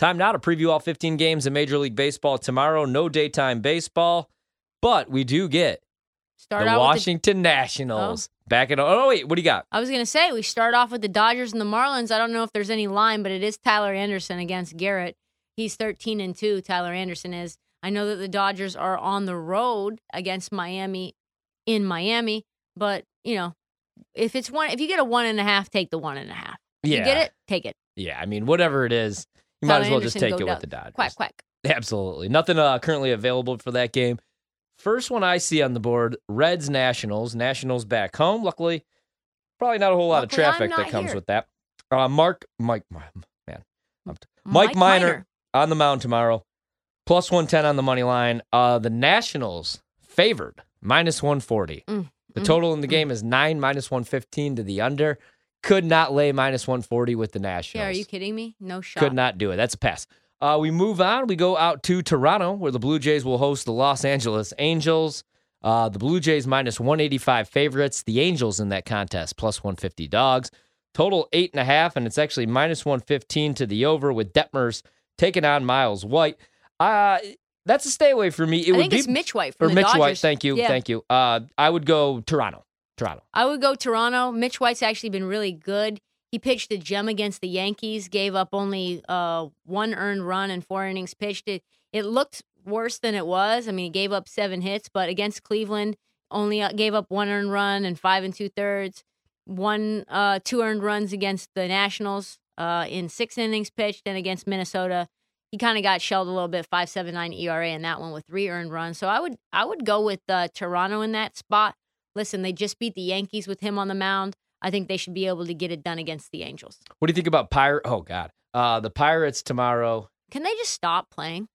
Time now to preview all 15 games in Major League Baseball tomorrow. No daytime baseball, but we do get Start the out with Washington Nationals oh. back in. Oh wait, what do you got? I was gonna say we start off with the Dodgers and the Marlins. I don't know if there's any line, but it is Tyler Anderson against Garrett. He's 13 and two. Tyler Anderson is. I know that the Dodgers are on the road against Miami in Miami, but you know, if it's one, if you get a one and a half, take the one and a half. Yeah, You get it? Take it. Yeah, I mean whatever it is, you might as well just take it with the Dodgers. Quack quack. Absolutely. Nothing uh, currently available for that game. First one I see on the board Reds Nationals. Nationals back home. Luckily, probably not a whole lot Luckily, of traffic that comes here. with that. Uh, Mark, Mike, man, Mike, Minor, on the mound tomorrow. Plus 110 on the money line. Uh, the Nationals favored minus 140. Mm, The mm, total in the mm. game is 9 minus 115 to the under. Could not lay minus 140 with the Nationals. Yeah, are you kidding me? No shot. Could not do it. That's a pass. Uh, we move on. We go out to Toronto, where the Blue Jays will host the Los Angeles Angels. Uh, the Blue Jays minus 185 favorites. The Angels in that contest plus 150 dogs. Total eight and a half, and it's actually minus 115 to the over with Detmers taking on Miles White. Uh, that's a stay away for me. It I would think be it's Mitch White or the Mitch Dodgers. White. Thank you, Yeah. thank you. Uh, I would go Toronto. Toronto. I would go Toronto. Mitch White's actually been really good. He pitched a gem against the Yankees, gave up only uh, one earned run and four innings pitched. It it looked worse than it was. I mean, he gave up seven hits, but against Cleveland, only uh, gave up one earned run and five and two thirds. One uh, two earned runs against the Nationals uh, in six innings pitched, and against Minnesota, he kind of got shelled a little bit, five seven nine ERA in that one with three earned runs. So I would I would go with uh, Toronto in that spot. Listen, they just beat the Yankees with him on the mound. I think they should be able to get it done against the Angels. What do you think about Pirate? Oh God, uh, the Pirates tomorrow. Can they just stop playing?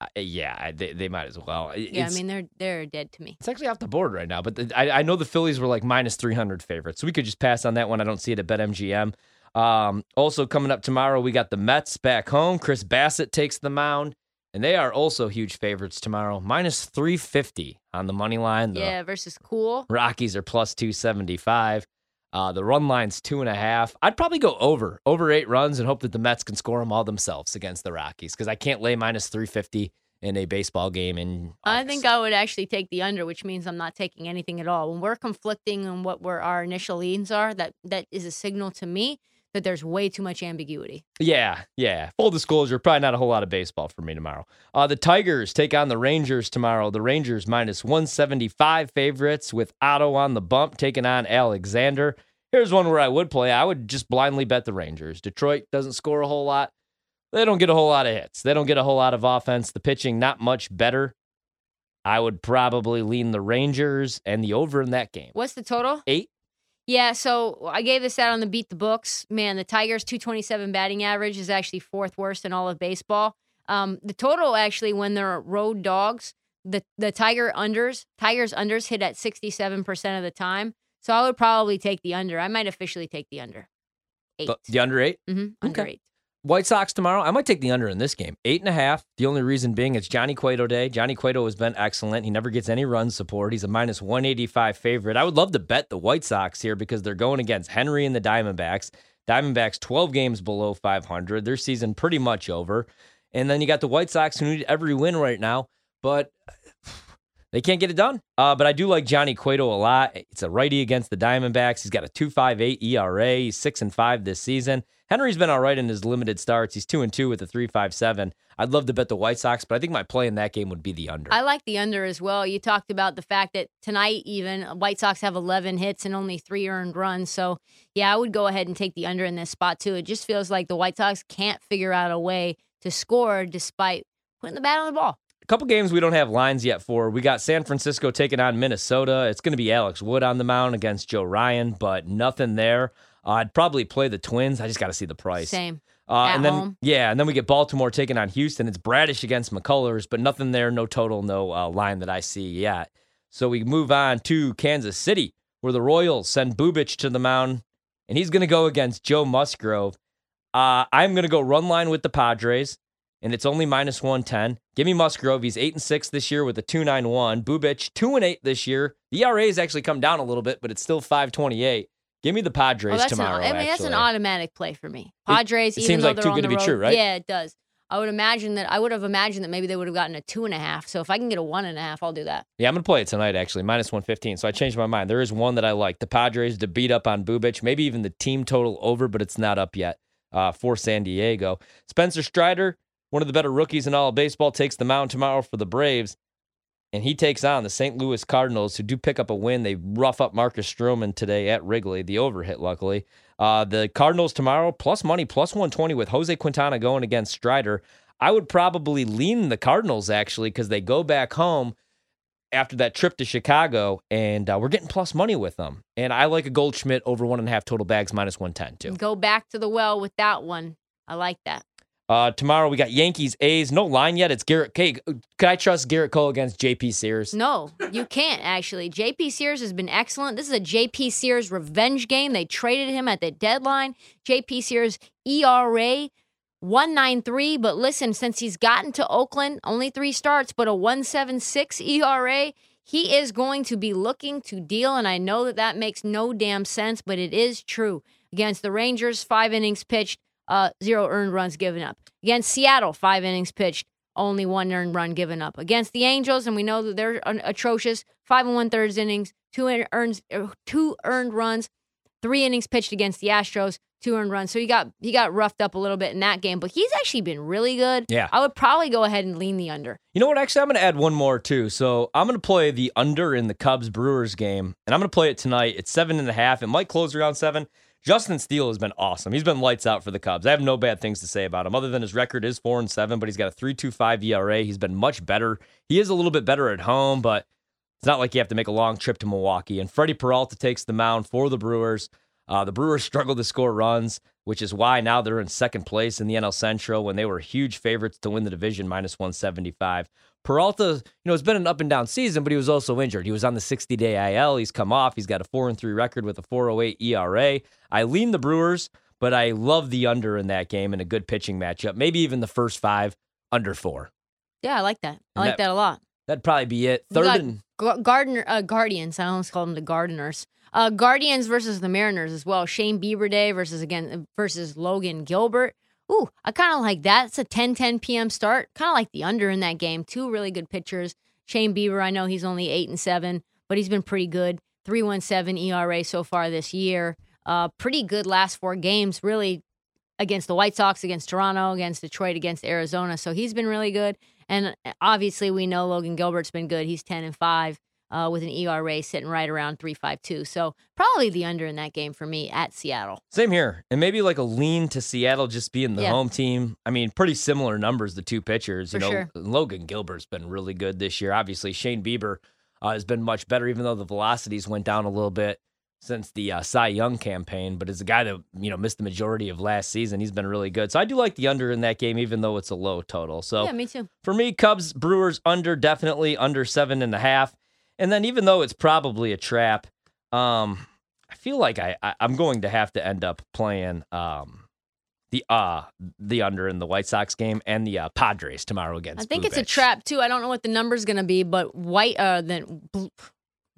Uh, yeah, they, they might as well. It- Yeah, I mean they're they're dead to me. It's actually off the board right now, but the, I, I know the Phillies were like minus 300 favorites. So we could just pass on that one. I don't see it at BetMGM. Um, also, coming up tomorrow, we got the Mets back home. Chris Bassitt takes the mound, and they are also huge favorites tomorrow. Minus 350 on the money line. The Yeah, versus Cool. Rockies are plus 275. Uh, the run line's two and a half. I'd probably go over, over eight runs and hope that the Mets can score them all themselves against the Rockies because I can't lay minus 350 in a baseball game in I think I would actually take the under, which means I'm not taking anything at all. When we're conflicting on what we're, our initial leans are, that that is a signal to me that there's way too much ambiguity. Yeah, yeah. Full disclosure, probably not a whole lot of baseball for me tomorrow. Uh, the Tigers take on the Rangers tomorrow. The Rangers minus 175 favorites with Otto on the bump taking on Alexander. Here's one where I would play. I would just blindly bet the Rangers. Detroit doesn't score a whole lot. They don't get a whole lot of hits. They don't get a whole lot of offense. The pitching not much better. I would probably lean the Rangers and the over in that game. What's the total? Eight. Yeah, so I gave this out on the Beat the Books. Man, the Tigers' 227 batting average is actually fourth worst in all of baseball. Um, the total actually, when they're road dogs, the the Tiger unders, Tigers unders hit at 67% of the time. So I would probably take the under. I might officially take the under. Eight. The, the under eight. mm-hmm. Under Okay. eight. White Sox tomorrow. I might take the under in this game. Eight and a half. The only reason being it's Johnny Cueto day. Johnny Cueto has been excellent. He never gets any run support. He's a minus 185 favorite. I would love to bet the White Sox here because they're going against Henry and the Diamondbacks. Diamondbacks 12 games below 500. Their season pretty much over. And then you got the White Sox who need every win right now, but they can't get it done. Uh, but I do like Johnny Cueto a lot. It's a righty against the Diamondbacks. He's got a 2.58 ERA. He's six and five this season. Henry's been all right in his limited starts. He's two and two with a 3.57. I'd love to bet the White Sox, but I think my play in that game would be the under. I like the under as well. You talked about the fact that tonight, even White Sox have 11 hits and only three earned runs. So, yeah, I would go ahead and take the under in this spot, too. It just feels like the White Sox can't figure out a way to score despite putting the bat on the ball. Couple games we don't have lines yet for. We got San Francisco taking on Minnesota. It's going to be Alex Wood on the mound against Joe Ryan, but nothing there. Uh, I'd probably play the Twins. I just got to see the price. Same. Uh, and then home. yeah, and then we get Baltimore taking on Houston. It's Bradish against McCullers, but nothing there, no total, no uh, line that I see yet. So we move on to Kansas City, where the Royals send Bubic to the mound, and he's going to go against Joe Musgrove. Uh, I'm going to go run line with the Padres, and it's only minus 110. Give me Musgrove. He's eight and six this year with a 2.91. Bubic two and eight this year. The ERA has actually come down a little bit, but it's still 5.28. Give me the Padres Oh, that's tomorrow. An, I mean, that's an automatic play for me. Padres, it even seems like too good to be road. true, right? Yeah, it does. I would imagine that I would have imagined that maybe they would have gotten a two and a half. So if I can get a one and a half, I'll do that. Yeah, I'm gonna play it tonight. Actually, minus one fifteen. So I changed my mind. There is one that I like: the Padres to beat up on Bubic. Maybe even the team total over, but it's not up yet uh, for San Diego. Spencer Strider, one of the better rookies in all of baseball, takes the mound tomorrow for the Braves, and he takes on the St. Louis Cardinals, who do pick up a win. They rough up Marcus Stroman today at Wrigley. The over hit, luckily. Uh, the Cardinals tomorrow plus money plus one twenty with Jose Quintana going against Strider. I would probably lean the Cardinals actually because they go back home after that trip to Chicago, and uh, we're getting plus money with them. And I like a Goldschmidt over one and a half total bags minus one ten too. Go back to the well with that one. I like that. Uh, tomorrow we got Yankees A's. No line yet. It's Gerrit. Hey, can I trust Gerrit Cole against J.P. Sears? No, you can't actually. JP Sears has been excellent. This is a JP Sears revenge game. They traded him at the deadline. JP Sears ERA 193, but listen, since he's gotten to Oakland, only 3 starts but a 176 ERA, he is going to be looking to deal and I know that that makes no damn sense, but it is true. Against the Rangers, 5 innings pitched, uh, zero earned runs given up. Against Seattle, 5 innings pitched, only one earned run given up against the Angels, and we know that they're an- atrocious. Five and one thirds innings, two earns, uh, two earned runs, three innings pitched against the Astros, two earned runs. So he got he got roughed up a little bit in that game, but he's actually been really good. Yeah. I would probably go ahead and lean the under. You know what? Actually, I'm going to add one more too. So I'm going to play the under in the Cubs Brewers game, and I'm going to play it tonight. It's seven and a half. It might close around seven. Justin Steele has been awesome. He's been lights out for the Cubs. I have no bad things to say about him, other than his record is four and seven, but he's got a three two five ERA. He's been much better. He is a little bit better at home, but it's not like you have to make a long trip to Milwaukee. And Freddie Peralta takes the mound for the Brewers. Uh, the Brewers struggled to score runs, which is why now they're in second place in the NL Central when they were huge favorites to win the division, minus 175. Peralta, you know, it's been an up and down season, but he was also injured. He was on the 60 day IL. He's come off. He's got a 4 and 3 record with a 408 ERA. I lean the Brewers, but I love the under in that game and a good pitching matchup. Maybe even the first five under four. Yeah, I like that. I And like that- that, a lot. That'd probably be it. Third and Gardner, uh, Guardians. I almost called them the Gardeners. Uh, Guardians versus the Mariners as well. Shane Bieber Day versus again versus Logan Gilbert. Ooh, I kind of like that. It's a 10 10 p.m. start. Kind of like the under in that game. Two really good pitchers. Shane Bieber, I know he's only eight and seven, but he's been pretty good. 317 ERA so far this year. Uh, pretty good last four games, really, against the White Sox, against Toronto, against Detroit, against Arizona. So he's been really good. And uh, obviously, we know Logan Gilbert's been good. He's 10 and 5 uh, with an ERA sitting right around 352. So probably the under in that game for me at Seattle. Same here. And maybe like a lean to Seattle just being the Yeah. home team. I mean, pretty similar numbers, the two pitchers. You For know, sure. Logan Gilbert's been really good this year. Obviously, Shane Bieber uh, has been much better, even though the velocities went down a little bit since the uh, Cy Young campaign. But as a guy that, you know, missed the majority of last season, he's been really good. So I do like the under in that game, even though it's a low total. So yeah, me too. for me, Cubs, Brewers under, definitely under seven and a half. And then even though it's probably a trap, um, I feel like I, I I'm going to have to end up playing um the uh the under in the White Sox game and the uh, Padres tomorrow against. I think it's a trap too. I don't know what the number's going to be, but white uh then bl-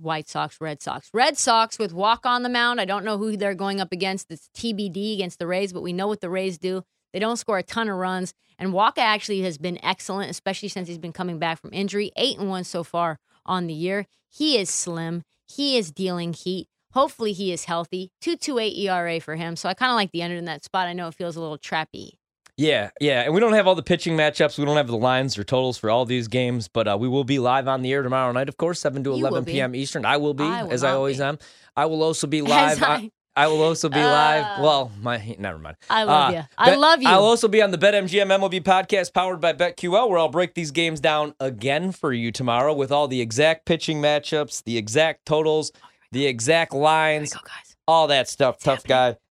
White Sox, Red Sox, Red Sox with Wacha on the mound. I don't know who they're going up against. It's TBD against the Rays, but we know what the Rays do. They don't score a ton of runs, and Wacha actually has been excellent, especially since he's been coming back from injury. Eight and one so far on the year. He is slim. He is dealing heat. Hopefully, he is healthy. Two two eight ERA for him. So I kind of like the under in that spot. I know it feels a little trappy. Yeah, yeah, and we don't have all the pitching matchups. We don't have the lines or totals for all these games, but uh, we will be live on the air tomorrow night, of course, seven to eleven p.m. Eastern. I will be, I will as I always be. am. I will also be live. I- I will also be live. Uh, Well, my never mind. I love Uh, you. I Bet- love you. I'll also be on the BetMGM MLB podcast powered by BetQL, where I'll break these games down again for you tomorrow with all the exact pitching matchups, the exact totals, the exact lines, Go, guys. all that stuff. Tough guy.